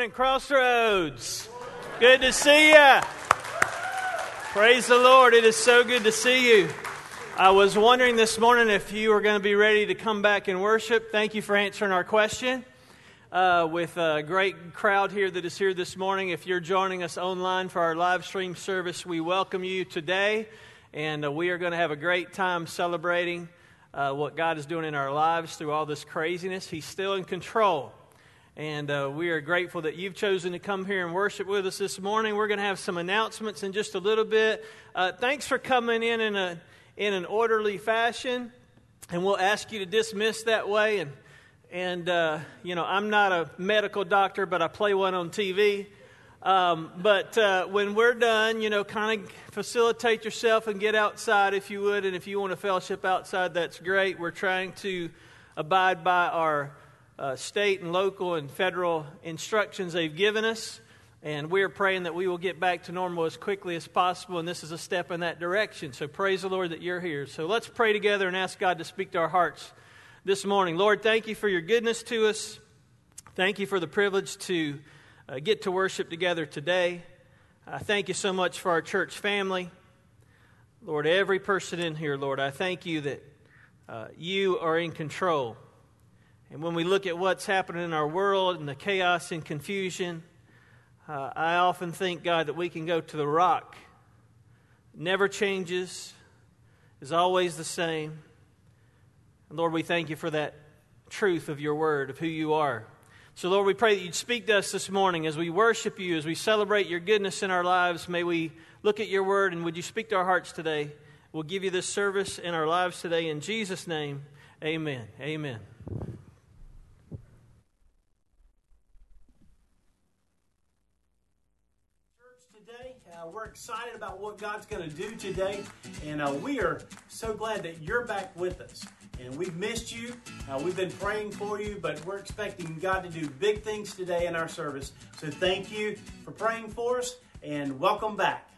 Morning, Crossroads. Good to see you. Praise the Lord. It is so good to see you. I was wondering this morning if you were going to be ready to come back and worship. Thank you for answering our question. Uh, with a great crowd here that is here this morning. If you're joining us online for our live stream service, we welcome you today. And uh, we are going to have a great time celebrating uh, what God is doing in our lives through all this craziness. He's still in control. And uh, we are grateful that you've chosen to come here and worship with us this morning. We're going to have some announcements in just a little bit. Uh, thanks for coming in in, a, in an orderly fashion. And we'll ask you to dismiss that way. And, and uh, you know, I'm not a medical doctor, but I play one on TV. Um, but uh, when we're done, you know, kind of facilitate yourself and get outside if you would. And if you want to fellowship outside, that's great. We're trying to abide by our uh, state and local and federal instructions they've given us. And we're praying that we will get back to normal as quickly as possible. And this is a step in that direction. So praise the Lord that you're here. So let's pray together and ask God to speak to our hearts this morning. Lord, thank you for your goodness to us. Thank you for the privilege to uh, get to worship together today. I thank you so much for our church family. Lord, every person in here, Lord, I thank you that uh, you are in control. And when we look at what's happening in our world and the chaos and confusion, uh, I often think, God, that we can go to the rock. Never changes, is always the same. And Lord, we thank you for that truth of your word, of who you are. So, Lord, we pray that you'd speak to us this morning as we worship you, as we celebrate your goodness in our lives. May we look at your word and would you speak to our hearts today? We'll give you this service in our lives today. In Jesus' name, amen. Amen. Uh, we're excited about what God's going to do today, and uh, we are so glad that you're back with us. And we've missed you. Uh, we've been praying for you, but we're expecting God to do big things today in our service. So thank you for praying for us, and welcome back.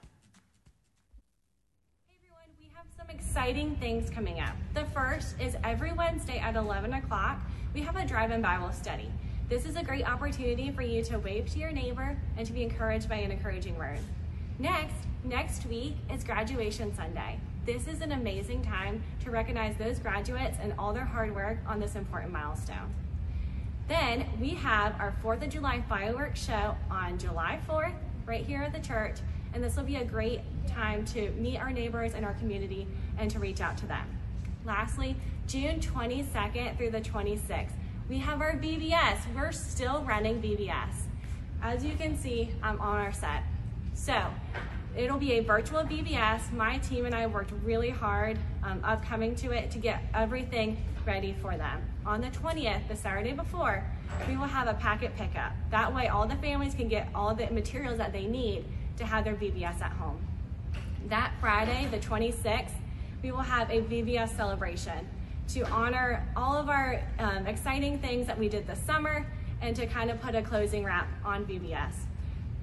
Hey everyone, we have some exciting things coming up. The first is every Wednesday at 11 o'clock, we have a drive in Bible study. This is a great opportunity for you to wave to your neighbor and to be encouraged by an encouraging word. Next, next week is graduation Sunday. This is an amazing time to recognize those graduates and all their hard work on this important milestone. Then we have our 4th of July fireworks show on July 4th, right here at the church, and this will be a great time to meet our neighbors in our community and to reach out to them. Lastly, June 22nd through the 26th, we have our VBS. We're still running VBS. As you can see, I'm on our set. So it'll be a virtual VBS. My team and I worked really hard um, coming to it to get everything ready for them. On the 20th, the Saturday before, we will have a packet pickup. That way all the families can get all the materials that they need to have their VBS at home. That Friday, the 26th, we will have a VBS celebration to honor all of our um, exciting things that we did this summer and to kind of put a closing wrap on VBS.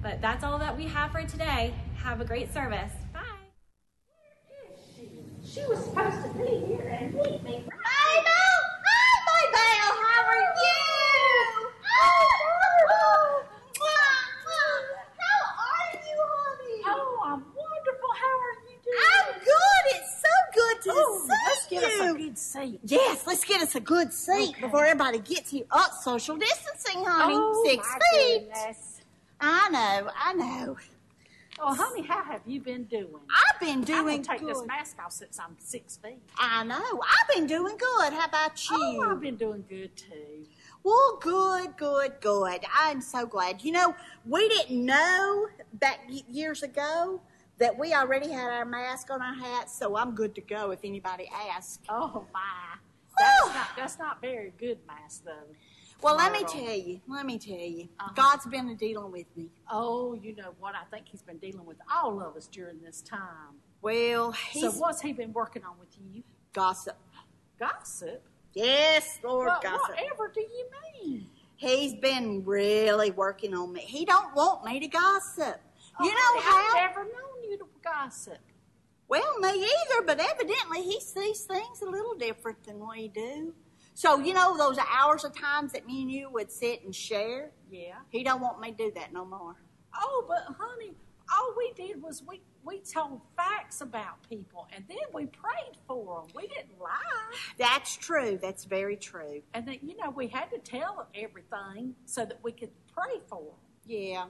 But that's all that we have for today. Have a great service. Bye. Where is she She was supposed to be here and meet me. I know. Hi, my Belle. How are you? Oh, How are you, honey? Oh, I'm wonderful. How are you doing? I'm good. It's so good to Oh, see let's get us a you. good seat. Yes, let's get us a good seat Okay. before everybody gets here. Up, social distancing, honey. Oh, Six my feet. goodness. I know. I know. Oh, honey, how have you been doing? I've been I'm doing gonna take good. this mask off since I'm six feet. I know. I've been doing good. How about oh, you? Oh, I've been doing good too. Well, good, good, good. I'm so glad. You know, we didn't know back years ago that we already had our mask on our hats, so I'm good to go if anybody asks. Oh my, that's not that's not very good mask though. Well, let me Not at all. tell you, let me tell you, Uh-huh. God's been dealing with me. Oh, you know what? I think he's been dealing with all of us during this time. Well, he's so what's he been working on with you? gossip. Gossip. Yes, Lord, Well, gossip. whatever do you mean? He's been really working on me. He don't want me to gossip. Oh, you know how? I've never known you to gossip. Well, me either, but evidently he sees things a little different than we do. So you know those hours of times that me and you would sit and share. Yeah. He don't want me to do that no more. Oh, but honey, all we did was we we told facts about people, and then we prayed for them. We didn't lie, That's true. That's very true. and then you know we had to tell everything so that we could pray for them. Yeah.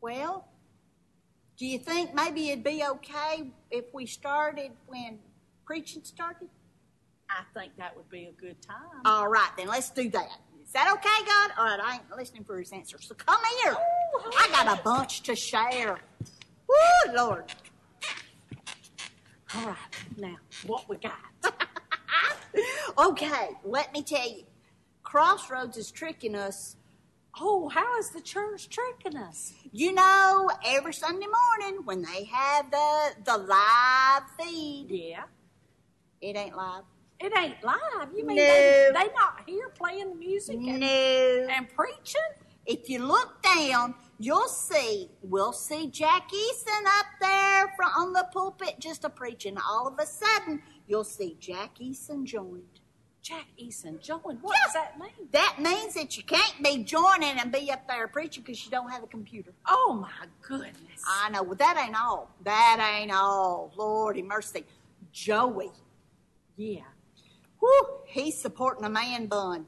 Well, do you think maybe it'd be okay if we started when preaching started? I think that would be a good time. All right, then let's do that. Is that okay, God? All right, I ain't listening for his answer. So come here. Oh, I got a bunch to share. Woo, Lord. all right, now what we got? Okay, let me tell you. Crossroads is tricking us. Oh, how is the church tricking us? You know, every Sunday morning when they have the the live feed, Yeah, it ain't live. It ain't live. You mean No. they, they not here playing the music and, No. and preaching? If you look down, you'll see, we'll see Jack Eason up there from, on the pulpit just a preaching. All of a sudden, you'll see Jack Eason joined. Jack Eason joined. What Yeah. does that mean? That means that you can't be joining and be up there preaching because you don't have a computer. Oh my goodness. I know, but that ain't all. That ain't all. Lordy mercy. Joey, yeah. Whew, he's supporting a man bun.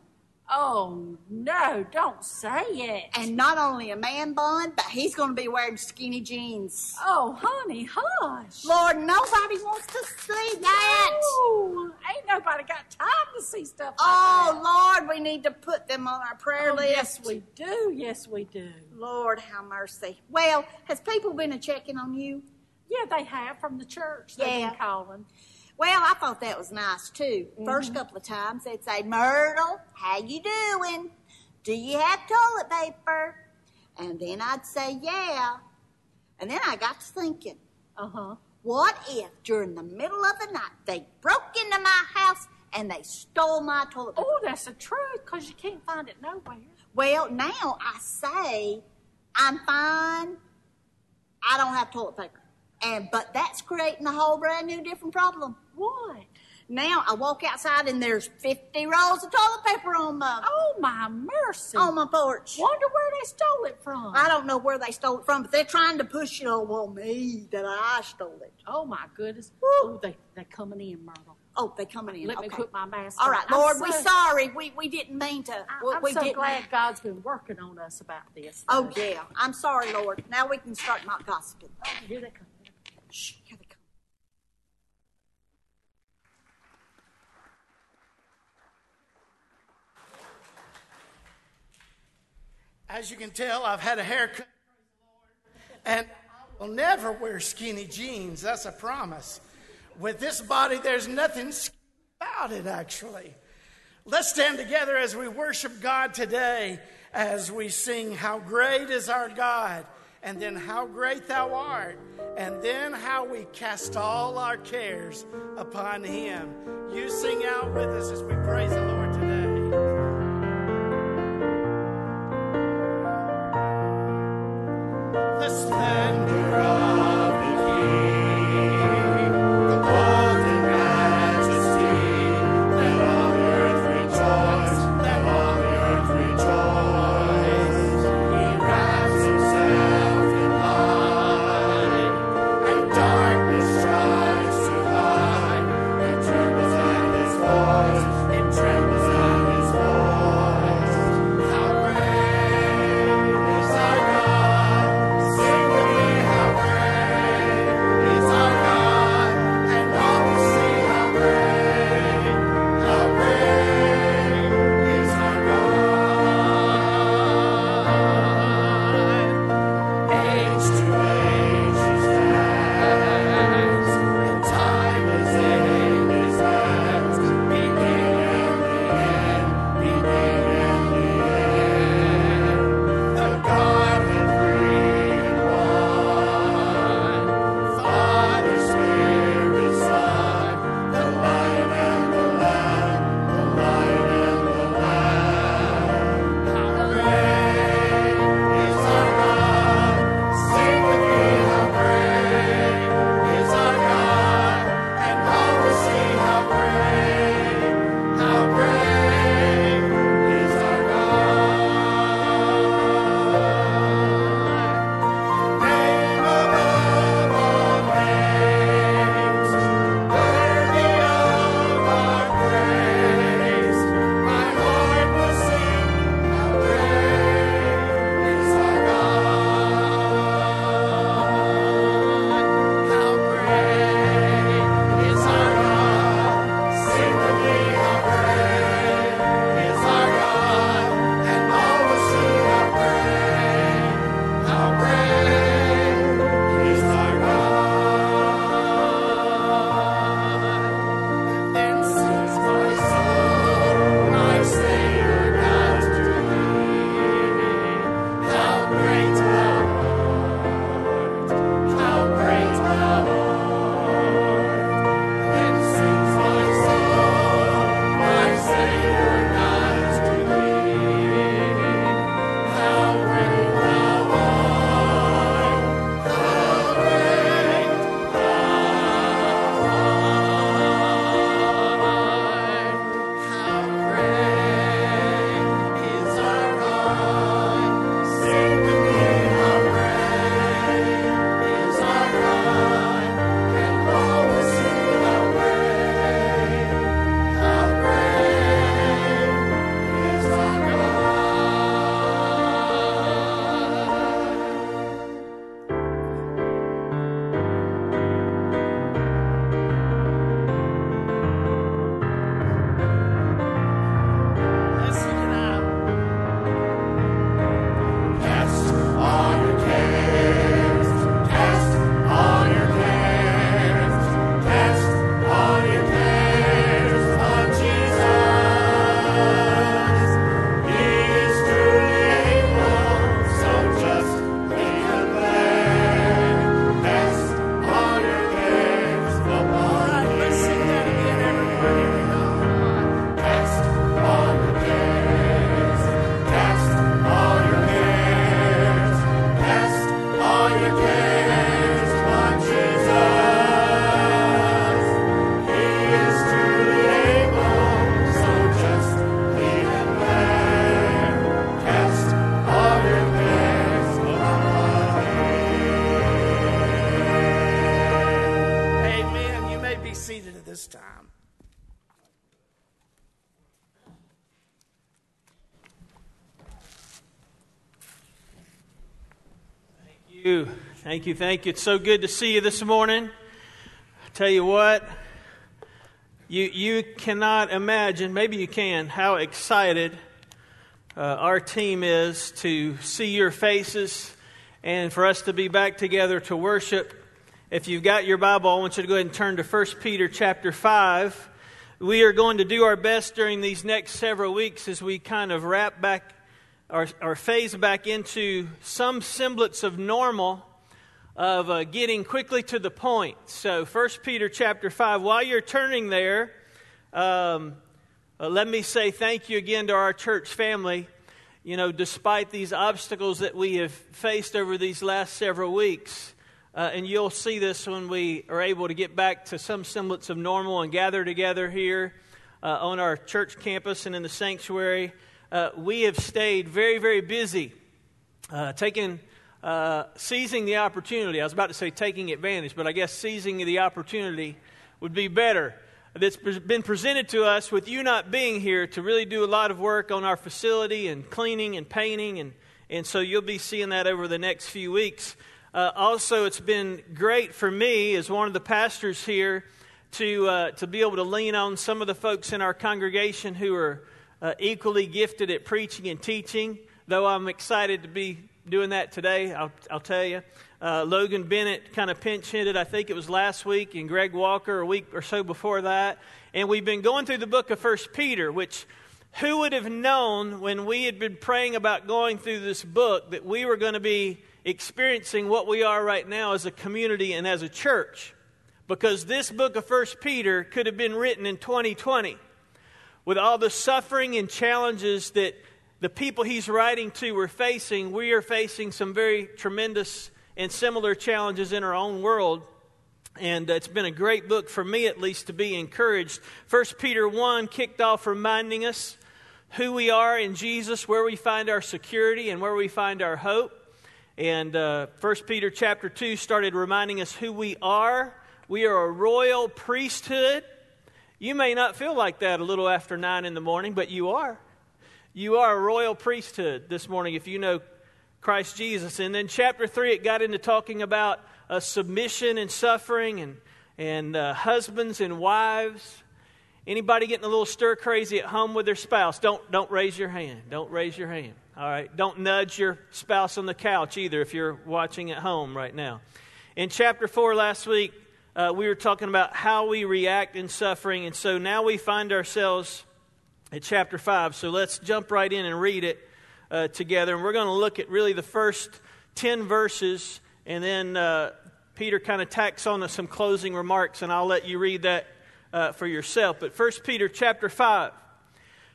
Oh no, don't say it. And not only a man bun, but he's going to be wearing skinny jeans. oh, honey, hush. Lord, nobody wants to see that. Oh, ain't nobody got time to see stuff like Oh, that. Lord, we need to put them on our prayer Oh, list. yes, we do. Yes, we do. Lord, have mercy. Well, has people been a checking on you? Yeah, they have from the church. They've Yeah. been calling. Well, I thought that was nice too. First Mm-hmm. couple of times they'd say, Myrtle, how you doing? Do you have toilet paper? And then I'd say, yeah. And then I got to thinking, Uh huh. what if during the middle of the night they broke into my house and they stole my toilet paper? Oh, that's the truth, because you can't find it nowhere. Well, now I say I'm fine. I don't have toilet paper. And but that's creating a whole brand new different problem. What? Now I walk outside and there's 50 rolls of toilet paper on my Oh, my mercy. on my porch. Wonder where they stole it from. I don't know where they stole it from, but they're trying to push it on me that I stole it. Oh, my goodness. Oh, they, they're coming in, Myrtle. Oh, they coming in. Let me okay. put my mask All right, Lord, we so- sorry. We we didn't mean to. I- we, I'm we so didn't. glad God's been working on us about this. Oh yeah, I'm sorry, Lord. Now we can start not gossiping. Oh, here they come. Shh, here they come. As you can tell, I've had a haircut, and I will never wear skinny jeans. That's a promise. With this body, there's nothing about it, actually. Let's stand together as we worship God today, as we sing, How Great is Our God, and then How Great Thou Art, and then how we cast all our cares upon Him. You sing out with us as we praise the Thank you. Thank you. It's so good to see you this morning. I tell you what, you, you cannot imagine, maybe you can, how excited uh, our team is to see your faces and for us to be back together to worship. If you've got your Bible, I want you to go ahead and turn to 1 Peter chapter 5. We are going to do our best during these next several weeks as we kind of wrap back our, or phase back into some semblance of normal of uh, getting quickly to the point. So, 1 Peter chapter 5, while you're turning there, um, uh, let me say thank you again to our church family. You know, despite these obstacles that we have faced over these last several weeks, uh, and you'll see this when we are able to get back to some semblance of normal and gather together here uh, on our church campus and in the sanctuary uh, we have stayed very, very busy, uh, taking, uh, seizing the opportunity. I was about to say taking advantage, but I guess seizing the opportunity would be better. That's been presented to us with you not being here to really do a lot of work on our facility and cleaning and painting, and, and so you'll be seeing that over the next few weeks. Uh, also, it's been great for me as one of the pastors here to, uh, to be able to lean on some of the folks in our congregation who are uh, equally gifted at preaching and teaching, though I'm excited to be doing that today, I'll, I'll tell you. Uh, Logan Bennett kind of pinch hitted, I think it was last week, and Greg Walker a week or so before that. And we've been going through the book of First Peter, which who would have known when we had been praying about going through this book that we were going to be experiencing what we are right now as a community and as a church? Because this book of First Peter could have been written in 2020 with all the suffering and challenges that the people he's writing to were facing, we are facing some very tremendous and similar challenges in our own world. And it's been a great book for me, at least, to be encouraged. First Peter 1 kicked off reminding us who we are in Jesus, where we find our security, and where we find our hope. And uh, 1 Peter chapter 2 started reminding us who we are. We are a royal priesthood you may not feel like that a little after 9 in the morning, but you are. You are a royal priesthood this morning if you know Christ Jesus. And then chapter 3, it got into talking about uh, submission and suffering and, and uh, husbands and wives. Anybody getting a little stir crazy at home with their spouse? Don't, don't raise your hand. Don't raise your hand. All right. Don't nudge your spouse on the couch either if you're watching at home right now. In chapter 4 last week, uh, we were talking about how we react in suffering. And so now we find ourselves at chapter 5. So let's jump right in and read it uh, together. And we're going to look at really the first 10 verses. And then uh, Peter kind of tacks on some closing remarks, and I'll let you read that uh, for yourself. But 1 Peter chapter 5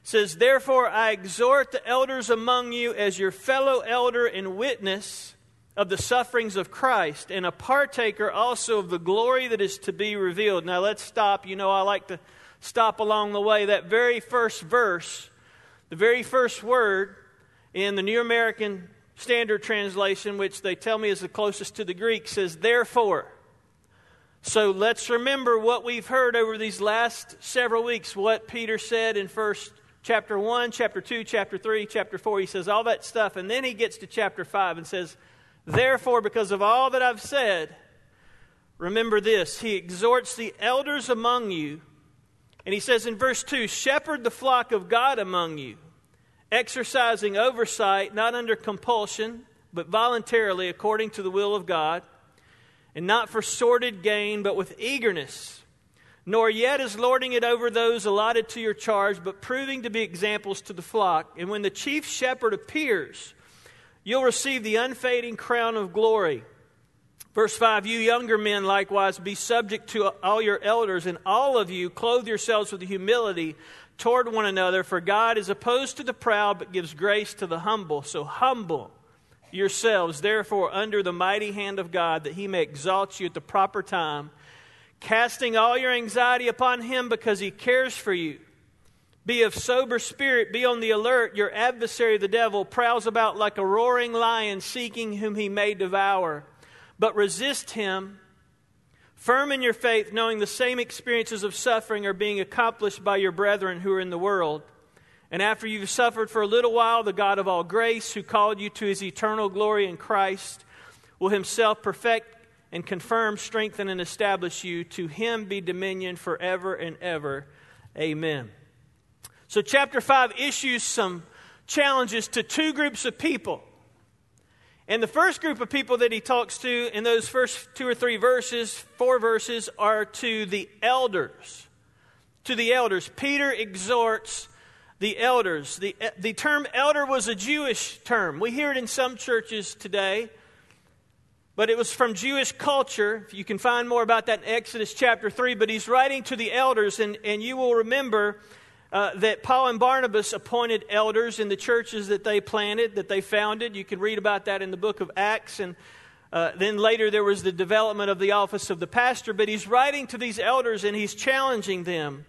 says, Therefore I exhort the elders among you as your fellow elder and witness of the sufferings of Christ and a partaker also of the glory that is to be revealed. Now let's stop. You know, I like to stop along the way. That very first verse, the very first word in the New American Standard Translation, which they tell me is the closest to the Greek, says, therefore. So let's remember what we've heard over these last several weeks, what Peter said in first chapter 1, chapter 2, chapter 3, chapter 4. He says all that stuff, and then he gets to chapter 5 and says, Therefore, because of all that I've said, remember this. He exhorts the elders among you, and he says in verse 2 Shepherd the flock of God among you, exercising oversight, not under compulsion, but voluntarily according to the will of God, and not for sordid gain, but with eagerness. Nor yet as lording it over those allotted to your charge, but proving to be examples to the flock. And when the chief shepherd appears, you'll receive the unfading crown of glory. Verse 5 You younger men likewise be subject to all your elders, and all of you clothe yourselves with humility toward one another, for God is opposed to the proud, but gives grace to the humble. So humble yourselves, therefore, under the mighty hand of God, that he may exalt you at the proper time, casting all your anxiety upon him because he cares for you. Be of sober spirit, be on the alert. Your adversary, the devil, prowls about like a roaring lion seeking whom he may devour. But resist him, firm in your faith, knowing the same experiences of suffering are being accomplished by your brethren who are in the world. And after you've suffered for a little while, the God of all grace, who called you to his eternal glory in Christ, will himself perfect and confirm, strengthen, and establish you. To him be dominion forever and ever. Amen. So, chapter 5 issues some challenges to two groups of people. And the first group of people that he talks to in those first two or three verses, four verses, are to the elders. To the elders. Peter exhorts the elders. The, the term elder was a Jewish term. We hear it in some churches today, but it was from Jewish culture. You can find more about that in Exodus chapter 3. But he's writing to the elders, and, and you will remember uh, that Paul and Barnabas appointed elders in the churches that they planted, that they founded. You can read about that in the book of Acts. And uh, then later there was the development of the office of the pastor. But he's writing to these elders and he's challenging them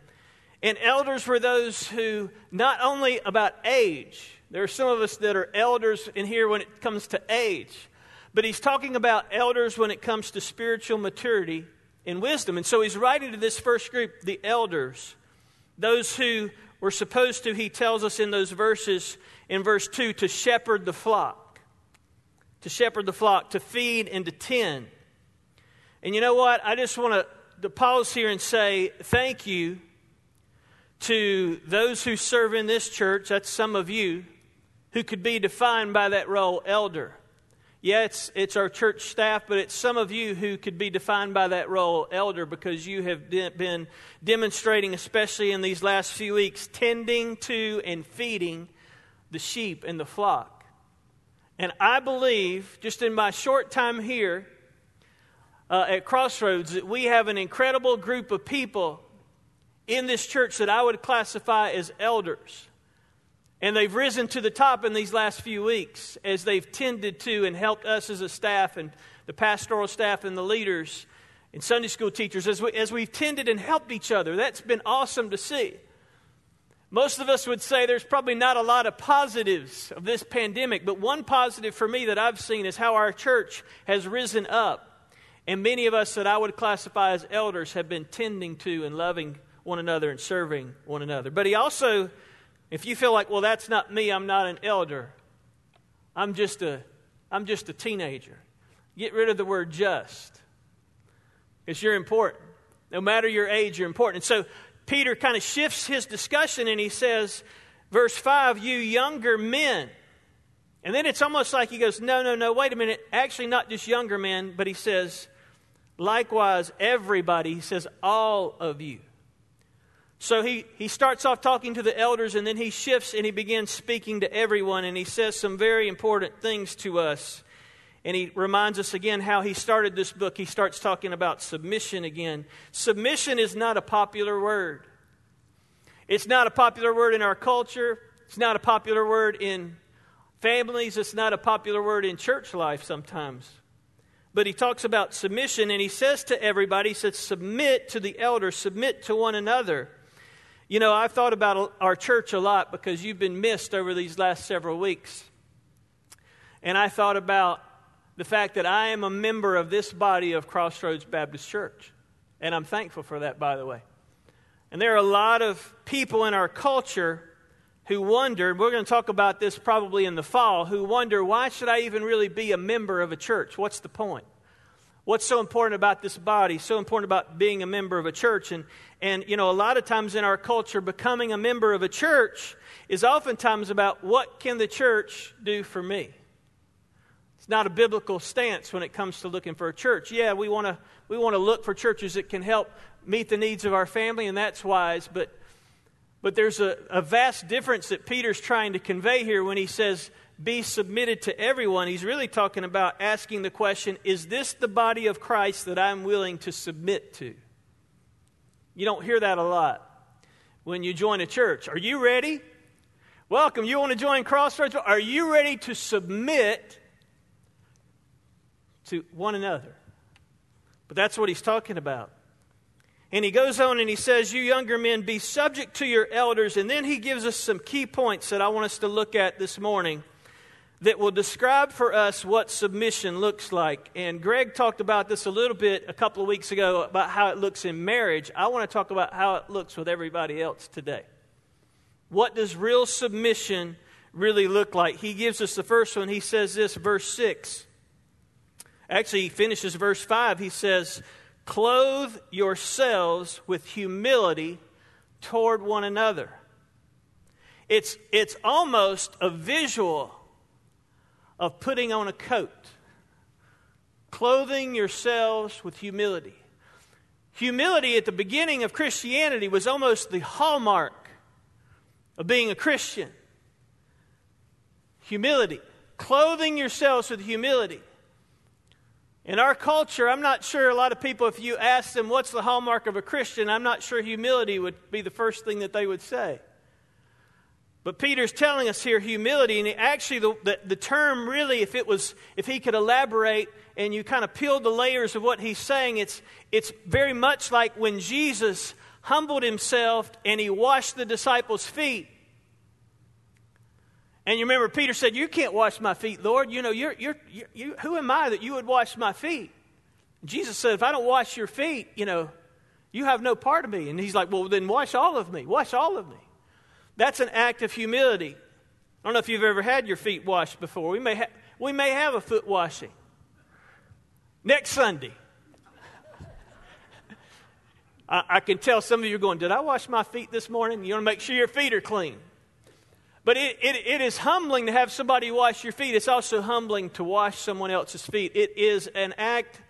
and elders were those who, not only about age, there are some of us that are elders in here when it comes to age, but he's talking about elders when it comes to spiritual maturity and wisdom. And so he's writing to this first group, the elders, those who were supposed to, he tells us in those verses, in verse 2, to shepherd the flock. To shepherd the flock, to feed and to tend. And you know what? I just want to pause here and say thank you to those who serve in this church, that's some of you, who could be defined by that role, elder. Yeah, it's, it's our church staff, but it's some of you who could be defined by that role, elder, because you have de- been demonstrating, especially in these last few weeks, tending to and feeding the sheep and the flock. And I believe, just in my short time here uh, at Crossroads, that we have an incredible group of people in this church that I would classify as elders. And they've risen to the top in these last few weeks as they've tended to and helped us as a staff and the pastoral staff and the leaders and Sunday school teachers as, we, as we've tended and helped each other. That's been awesome to see. Most of us would say there's probably not a lot of positives of this pandemic, but one positive for me that I've seen is how our church has risen up. And many of us that I would classify as elders have been tending to and loving one another and serving one another. But he also, if you feel like, well, that's not me, I'm not an elder, I'm just a, I'm just a teenager. Get rid of the word just. Because you're important. No matter your age, you're important. And so Peter kind of shifts his discussion and he says, verse 5, you younger men. And then it's almost like he goes, no, no, no, wait a minute. Actually, not just younger men, but he says, likewise, everybody. He says, all of you. So he, he starts off talking to the elders and then he shifts and he begins speaking to everyone and he says some very important things to us. And he reminds us again how he started this book. He starts talking about submission again. Submission is not a popular word. It's not a popular word in our culture. It's not a popular word in families. It's not a popular word in church life sometimes. But he talks about submission and he says to everybody, he says, submit to the elders, submit to one another. You know, I've thought about our church a lot because you've been missed over these last several weeks. And I thought about the fact that I am a member of this body of Crossroads Baptist Church. And I'm thankful for that, by the way. And there are a lot of people in our culture who wonder, and we're going to talk about this probably in the fall, who wonder, why should I even really be a member of a church? What's the point? What's so important about this body, so important about being a member of a church? And, and, you know, a lot of times in our culture, becoming a member of a church is oftentimes about what can the church do for me? It's not a biblical stance when it comes to looking for a church. Yeah, we want to we want to look for churches that can help meet the needs of our family, and that's wise. But but there's a, a vast difference that Peter's trying to convey here when he says be submitted to everyone, he's really talking about asking the question is this the body of Christ that I'm willing to submit to? You don't hear that a lot when you join a church. Are you ready? Welcome. You want to join Crossroads? Are you ready to submit to one another? But that's what he's talking about. And he goes on and he says, You younger men, be subject to your elders. And then he gives us some key points that I want us to look at this morning that will describe for us what submission looks like. And Greg talked about this a little bit a couple of weeks ago about how it looks in marriage. I want to talk about how it looks with everybody else today. What does real submission really look like? He gives us the first one. He says this, verse 6. Actually, he finishes verse 5. He says, Clothe yourselves with humility toward one another. It's, it's almost a visual of putting on a coat, clothing yourselves with humility. Humility at the beginning of Christianity was almost the hallmark of being a Christian. Humility, clothing yourselves with humility. In our culture, I'm not sure a lot of people, if you ask them what's the hallmark of a Christian, I'm not sure humility would be the first thing that they would say. But Peter's telling us here humility, and actually, the, the, the, term really, if it was, if he could elaborate and you kind of peeled the layers of what he's saying, it's, it's very much like when Jesus humbled himself and he washed the disciples' feet. And you remember Peter said, You can't wash my feet, Lord. You know, you're, you're, you're, you, who am I that you would wash my feet? Jesus said, If I don't wash your feet, you know, you have no part of me. And he's like, Well, then wash all of me. Wash all of me. That's an act of humility. I don't know if you've ever had your feet washed before. We may, ha- we may have a foot washing next Sunday. I, I, can tell some of you are going, Did I wash my feet this morning? You want to make sure your feet are clean. But it, it, it is humbling to have somebody wash your feet. It's also humbling to wash someone else's feet. It is an act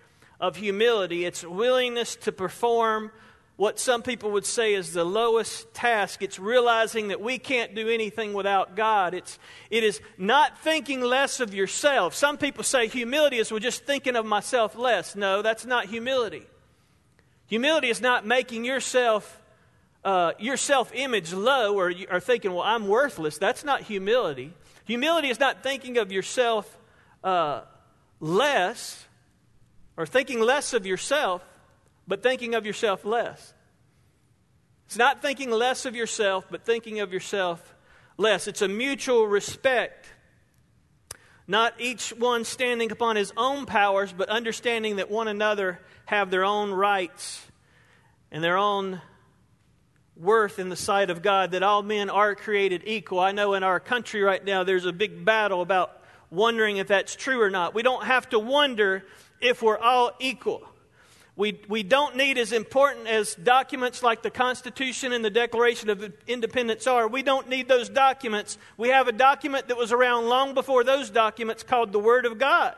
of humility, it's willingness to perform what some people would say is the lowest task. It's realizing that we can't do anything without God. It's, it is not thinking less of yourself. Some people say humility is well, just thinking of myself less. No, that's not humility. Humility is not making yourself, uh, your self image low or, or thinking, well, I'm worthless. That's not humility. Humility is not thinking of yourself uh, less or thinking less of yourself but thinking of yourself less. It's not thinking less of yourself, but thinking of yourself less. It's a mutual respect. Not each one standing upon his own powers, but understanding that one another have their own rights and their own worth in the sight of God, that all men are created equal. I know in our country right now there's a big battle about wondering if that's true or not. We don't have to wonder if we're all equal. We, we don't need as important as documents like the Constitution and the Declaration of Independence are. We don't need those documents. We have a document that was around long before those documents called the Word of God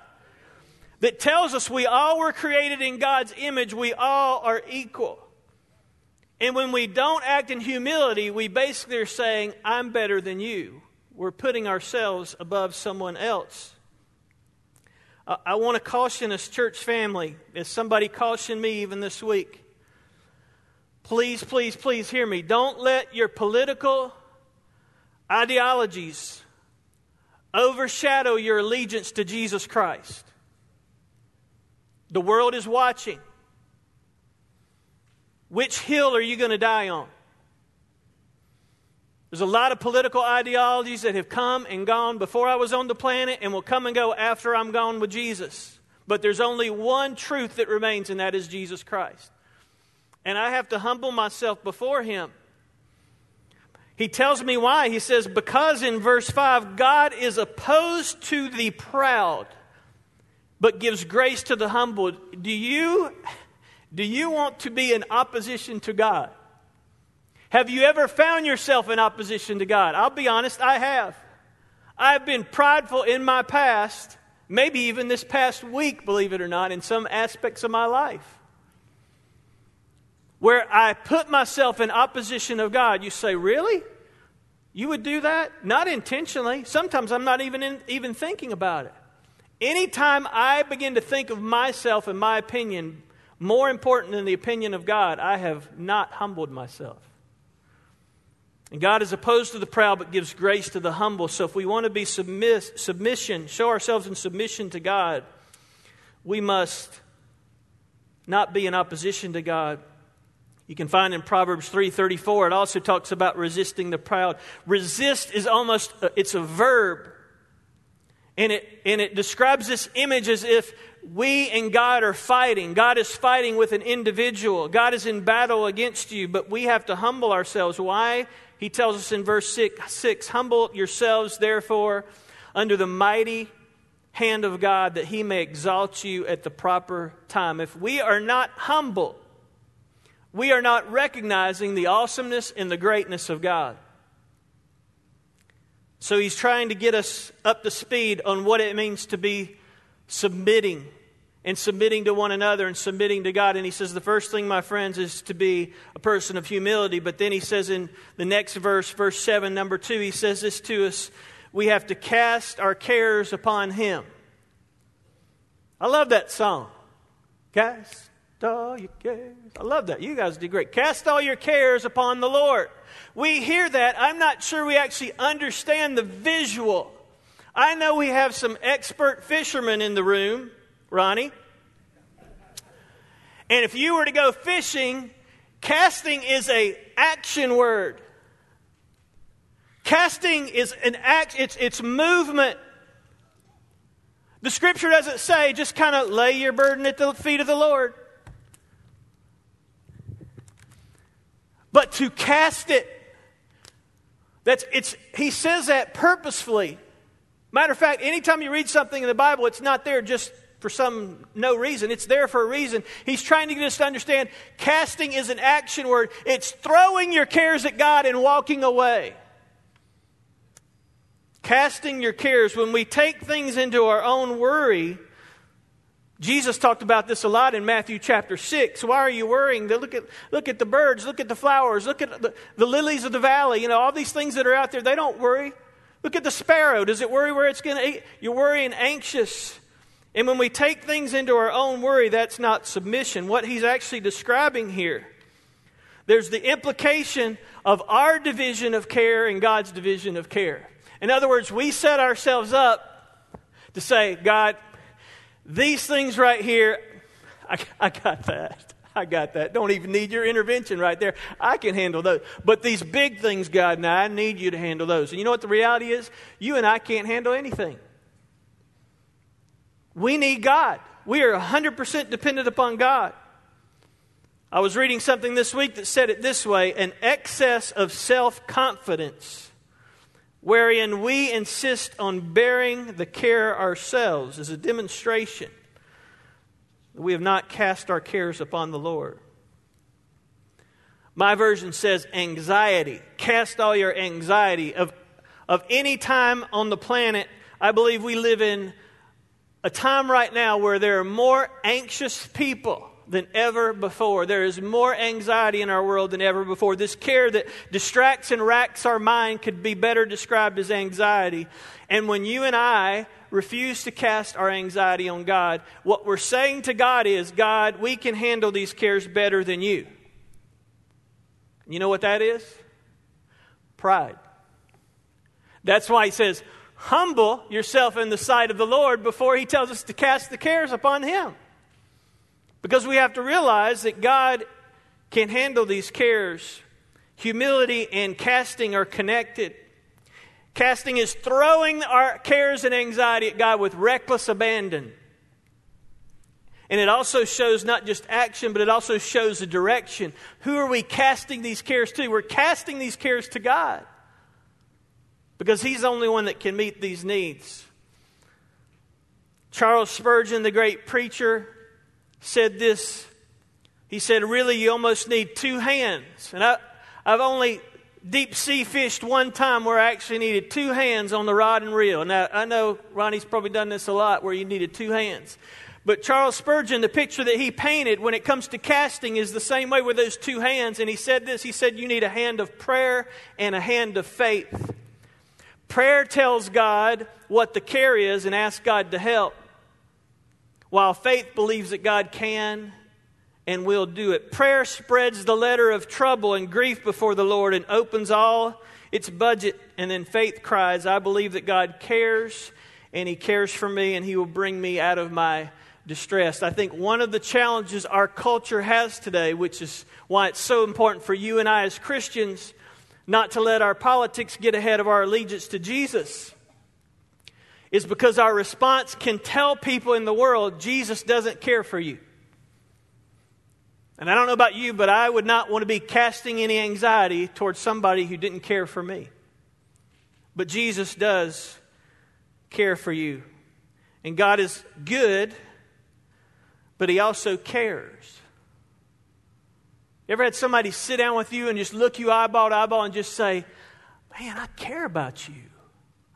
that tells us we all were created in God's image, we all are equal. And when we don't act in humility, we basically are saying, I'm better than you. We're putting ourselves above someone else. I want to caution us, church family, as somebody cautioned me even this week. Please, please, please hear me. Don't let your political ideologies overshadow your allegiance to Jesus Christ. The world is watching. Which hill are you going to die on? There's a lot of political ideologies that have come and gone before I was on the planet and will come and go after I'm gone with Jesus. But there's only one truth that remains, and that is Jesus Christ. And I have to humble myself before Him. He tells me why. He says, Because in verse 5, God is opposed to the proud, but gives grace to the humble. Do you, do you want to be in opposition to God? Have you ever found yourself in opposition to God? I'll be honest, I have. I've been prideful in my past, maybe even this past week, believe it or not, in some aspects of my life. Where I put myself in opposition of God. You say, Really? You would do that? Not intentionally. Sometimes I'm not even, in, even thinking about it. Anytime I begin to think of myself and my opinion more important than the opinion of God, I have not humbled myself. And God is opposed to the proud but gives grace to the humble. So if we want to be submiss- submission, show ourselves in submission to God, we must not be in opposition to God. You can find in Proverbs 3:34 it also talks about resisting the proud. Resist is almost uh, it's a verb. And it and it describes this image as if we and God are fighting. God is fighting with an individual. God is in battle against you, but we have to humble ourselves. Why? He tells us in verse 6, six Humble yourselves, therefore, under the mighty hand of God that he may exalt you at the proper time. If we are not humble, we are not recognizing the awesomeness and the greatness of God. So he's trying to get us up to speed on what it means to be submitting and submitting to one another and submitting to God. And he says the first thing, my friends, is to be a person of humility. But then he says in the next verse, verse 7, number 2, he says this to us we have to cast our cares upon him. I love that song. Cast all your cares. I love that. You guys do great. Cast all your cares upon the Lord. We hear that. I'm not sure we actually understand the visual. I know we have some expert fishermen in the room, Ronnie. And if you were to go fishing, casting is a action word. Casting is an act, it's, it's movement. The scripture doesn't say just kind of lay your burden at the feet of the Lord. But to cast it, that's it's he says that purposefully. Matter of fact, anytime you read something in the Bible, it's not there just for some no reason. It's there for a reason. He's trying to get us to understand casting is an action word. It's throwing your cares at God and walking away. Casting your cares. When we take things into our own worry, Jesus talked about this a lot in Matthew chapter 6. Why are you worrying? Look at, look at the birds, look at the flowers, look at the, the lilies of the valley. You know, all these things that are out there, they don't worry. Look at the sparrow. Does it worry where it's going to eat? You're worrying anxious. And when we take things into our own worry, that's not submission. What he's actually describing here, there's the implication of our division of care and God's division of care. In other words, we set ourselves up to say, God, these things right here, I, I got that. I got that. Don't even need your intervention right there. I can handle those. But these big things, God, now I need you to handle those. And you know what the reality is? You and I can't handle anything. We need God. We are 100% dependent upon God. I was reading something this week that said it this way an excess of self confidence wherein we insist on bearing the care ourselves as a demonstration that we have not cast our cares upon the Lord. My version says anxiety. Cast all your anxiety. Of, of any time on the planet, I believe we live in a time right now where there are more anxious people than ever before. There is more anxiety in our world than ever before. This care that distracts and racks our mind could be better described as anxiety. And when you and I refuse to cast our anxiety on God, what we're saying to God is, God, we can handle these cares better than you. You know what that is? Pride. That's why he says, humble yourself in the sight of the Lord before he tells us to cast the cares upon him. Because we have to realize that God can handle these cares. Humility and casting are connected. Casting is throwing our cares and anxiety at God with reckless abandon. And it also shows not just action, but it also shows a direction. Who are we casting these cares to? We're casting these cares to God because He's the only one that can meet these needs. Charles Spurgeon, the great preacher, said this. He said, Really, you almost need two hands. And I, I've only deep sea fished one time where I actually needed two hands on the rod and reel. Now, I know Ronnie's probably done this a lot where you needed two hands. But Charles Spurgeon, the picture that he painted when it comes to casting is the same way with those two hands. And he said this he said, You need a hand of prayer and a hand of faith. Prayer tells God what the care is and asks God to help while faith believes that God can and will do it. Prayer spreads the letter of trouble and grief before the Lord and opens all its budget. And then faith cries, I believe that God cares and He cares for me and He will bring me out of my distress. I think one of the challenges our culture has today, which is why it's so important for you and I as Christians not to let our politics get ahead of our allegiance to Jesus is because our response can tell people in the world Jesus doesn't care for you. And I don't know about you, but I would not want to be casting any anxiety towards somebody who didn't care for me. But Jesus does care for you. And God is good, but He also cares. You ever had somebody sit down with you and just look you eyeball to eyeball and just say, Man, I care about you.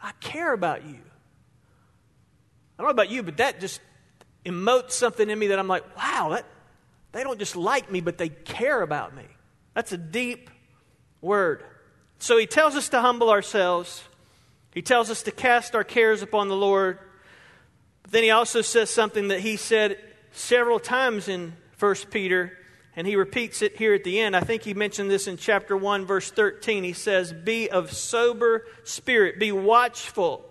I care about you. I don't know about you, but that just emotes something in me that I'm like, wow, that, they don't just like me, but they care about me. That's a deep word. So he tells us to humble ourselves. He tells us to cast our cares upon the Lord. But then he also says something that he said several times in 1 Peter, and he repeats it here at the end. I think he mentioned this in chapter 1, verse 13. He says, Be of sober spirit, be watchful.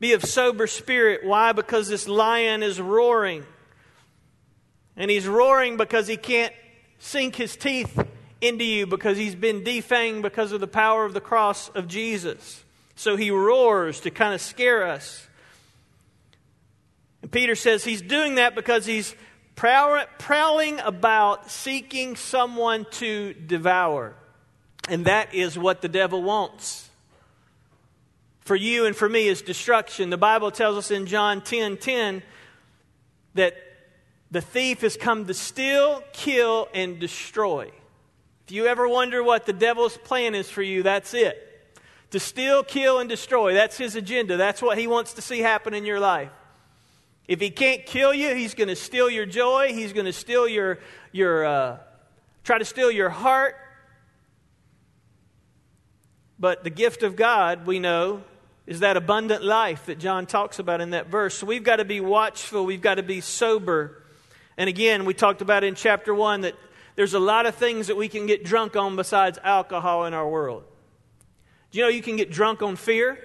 Be of sober spirit. Why? Because this lion is roaring. And he's roaring because he can't sink his teeth into you because he's been defanged because of the power of the cross of Jesus. So he roars to kind of scare us. And Peter says he's doing that because he's prowling about seeking someone to devour. And that is what the devil wants. For you and for me is destruction. The Bible tells us in John 10 10 that the thief has come to steal, kill, and destroy. If you ever wonder what the devil's plan is for you, that's it. To steal, kill, and destroy. That's his agenda. That's what he wants to see happen in your life. If he can't kill you, he's going to steal your joy. He's going to steal your, your uh, try to steal your heart. But the gift of God, we know, is that abundant life that John talks about in that verse. So we've got to be watchful. We've got to be sober. And again, we talked about in chapter 1 that there's a lot of things that we can get drunk on besides alcohol in our world. Do you know you can get drunk on fear?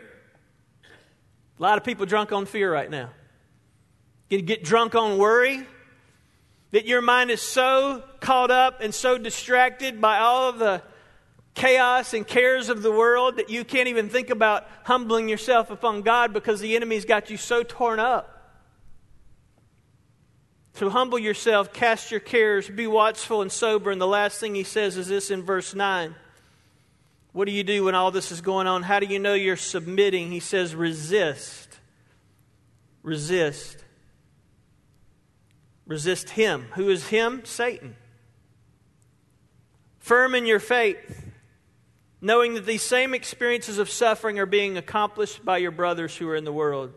A lot of people drunk on fear right now. You get drunk on worry. That your mind is so caught up and so distracted by all of the chaos and cares of the world that you can't even think about humbling yourself upon God because the enemy's got you so torn up. So humble yourself, cast your cares, be watchful and sober. And the last thing he says is this in verse 9. What do you do when all this is going on? How do you know you're submitting? He says, resist. Resist. Resist him. Who is him? Satan. Firm in your faith, knowing that these same experiences of suffering are being accomplished by your brothers who are in the world.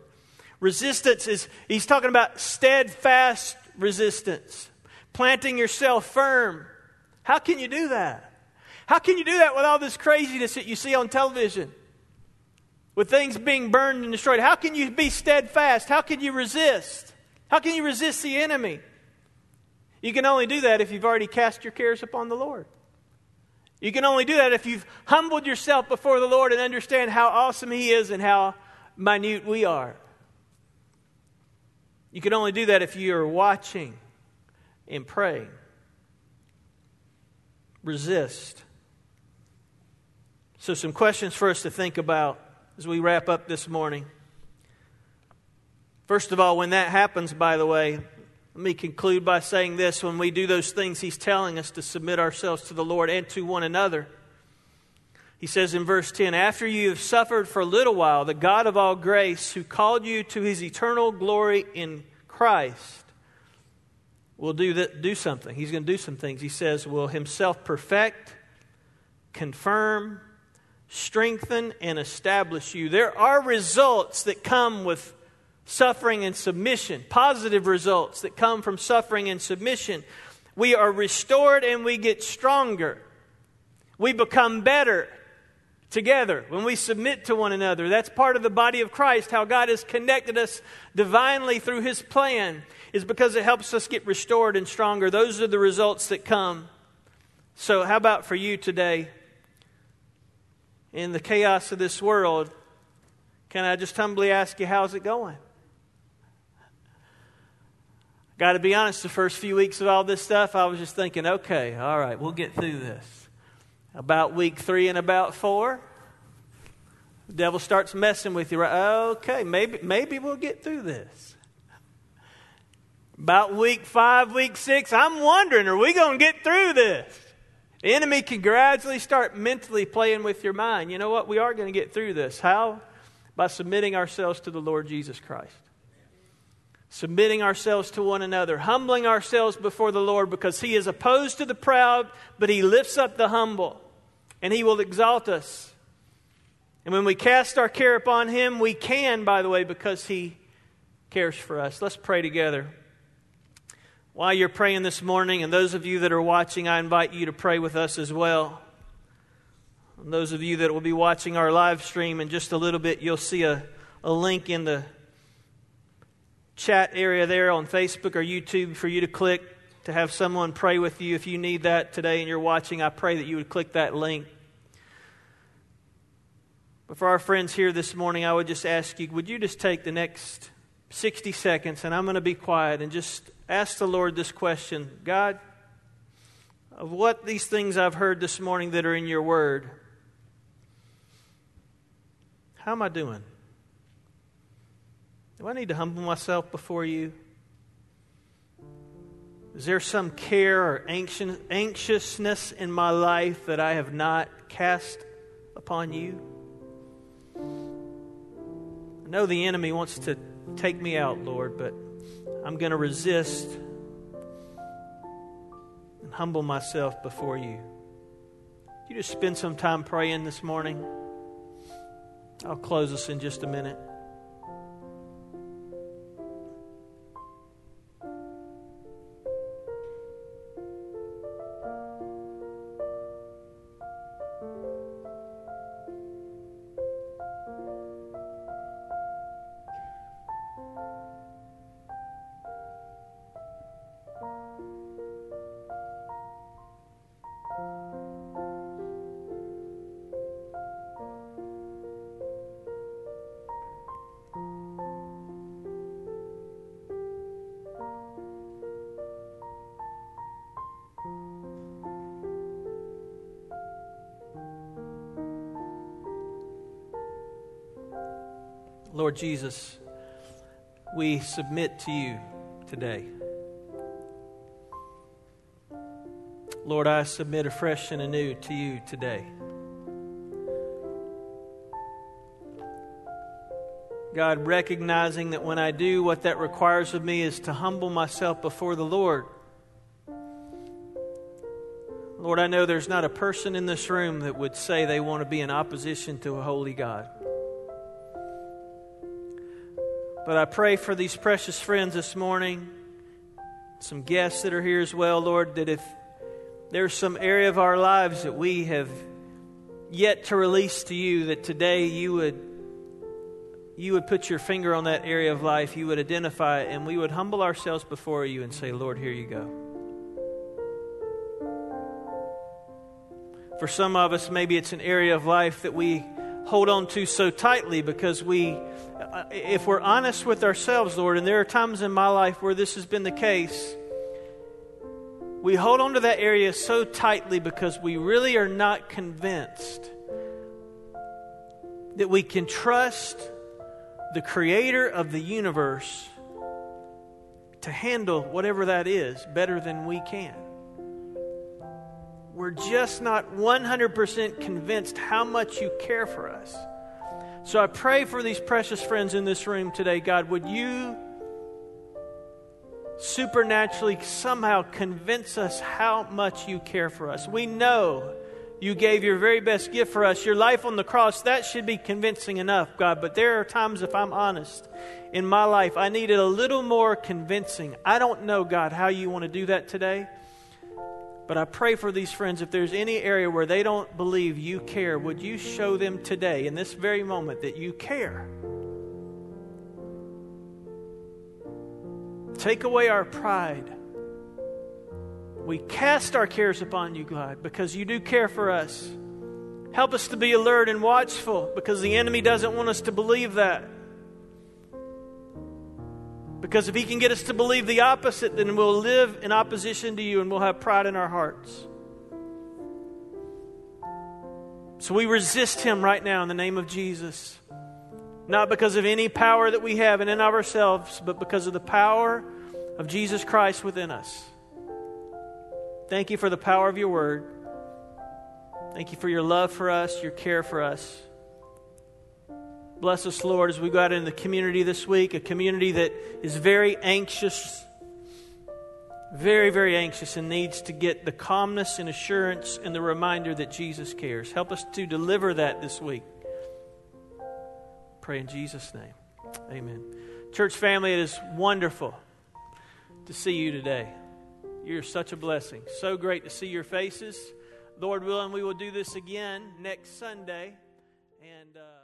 Resistance is, he's talking about steadfast resistance, planting yourself firm. How can you do that? How can you do that with all this craziness that you see on television? With things being burned and destroyed? How can you be steadfast? How can you resist? How can you resist the enemy? You can only do that if you've already cast your cares upon the Lord. You can only do that if you've humbled yourself before the Lord and understand how awesome He is and how minute we are. You can only do that if you are watching and praying. Resist. So, some questions for us to think about as we wrap up this morning. First of all, when that happens, by the way, let me conclude by saying this when we do those things, He's telling us to submit ourselves to the Lord and to one another. He says in verse 10 After you have suffered for a little while, the God of all grace, who called you to His eternal glory in Christ, will do, that, do something. He's going to do some things. He says, Will Himself perfect, confirm, strengthen, and establish you. There are results that come with suffering and submission, positive results that come from suffering and submission. We are restored and we get stronger. We become better together when we submit to one another. That's part of the body of Christ. How God has connected us divinely through His plan is because it helps us get restored and stronger. Those are the results that come. So, how about for you today? In the chaos of this world, can I just humbly ask you, how's it going? Got to be honest, the first few weeks of all this stuff, I was just thinking, okay, all right, we'll get through this. About week three and about four, the devil starts messing with you. Right? Okay, maybe, maybe we'll get through this. About week five, week six, I'm wondering, are we going to get through this? The enemy can gradually start mentally playing with your mind. You know what? We are going to get through this. How? By submitting ourselves to the Lord Jesus Christ. Submitting ourselves to one another, humbling ourselves before the Lord because He is opposed to the proud, but He lifts up the humble, and He will exalt us. And when we cast our care upon Him, we can, by the way, because He cares for us. Let's pray together. While you're praying this morning, and those of you that are watching, I invite you to pray with us as well. And those of you that will be watching our live stream in just a little bit, you'll see a, a link in the chat area there on Facebook or YouTube for you to click to have someone pray with you. If you need that today and you're watching, I pray that you would click that link. But for our friends here this morning, I would just ask you would you just take the next 60 seconds and I'm going to be quiet and just ask the Lord this question God, of what these things I've heard this morning that are in your word, how am I doing? Do I need to humble myself before you? Is there some care or anxiousness in my life that I have not cast upon you? I know the enemy wants to take me out, Lord, but I'm going to resist and humble myself before you. You just spend some time praying this morning. I'll close us in just a minute. Jesus, we submit to you today. Lord, I submit afresh and anew to you today. God, recognizing that when I do, what that requires of me is to humble myself before the Lord. Lord, I know there's not a person in this room that would say they want to be in opposition to a holy God. But I pray for these precious friends this morning, some guests that are here as well, Lord, that if there's some area of our lives that we have yet to release to you, that today you would you would put your finger on that area of life, you would identify it, and we would humble ourselves before you and say, Lord, here you go. For some of us, maybe it's an area of life that we hold on to so tightly because we uh, if we're honest with ourselves, Lord, and there are times in my life where this has been the case, we hold on to that area so tightly because we really are not convinced that we can trust the creator of the universe to handle whatever that is better than we can. We're just not 100% convinced how much you care for us. So I pray for these precious friends in this room today, God. Would you supernaturally somehow convince us how much you care for us? We know you gave your very best gift for us, your life on the cross. That should be convincing enough, God. But there are times, if I'm honest, in my life, I needed a little more convincing. I don't know, God, how you want to do that today. But I pray for these friends, if there's any area where they don't believe you care, would you show them today, in this very moment, that you care? Take away our pride. We cast our cares upon you, God, because you do care for us. Help us to be alert and watchful because the enemy doesn't want us to believe that. Because if he can get us to believe the opposite, then we'll live in opposition to you and we'll have pride in our hearts. So we resist him right now in the name of Jesus. Not because of any power that we have in and of ourselves, but because of the power of Jesus Christ within us. Thank you for the power of your word. Thank you for your love for us, your care for us. Bless us, Lord, as we go out in the community this week, a community that is very anxious, very, very anxious, and needs to get the calmness and assurance and the reminder that Jesus cares. Help us to deliver that this week. Pray in Jesus' name. Amen. Church family, it is wonderful to see you today. You're such a blessing. So great to see your faces. Lord willing, we will do this again next Sunday. And. Uh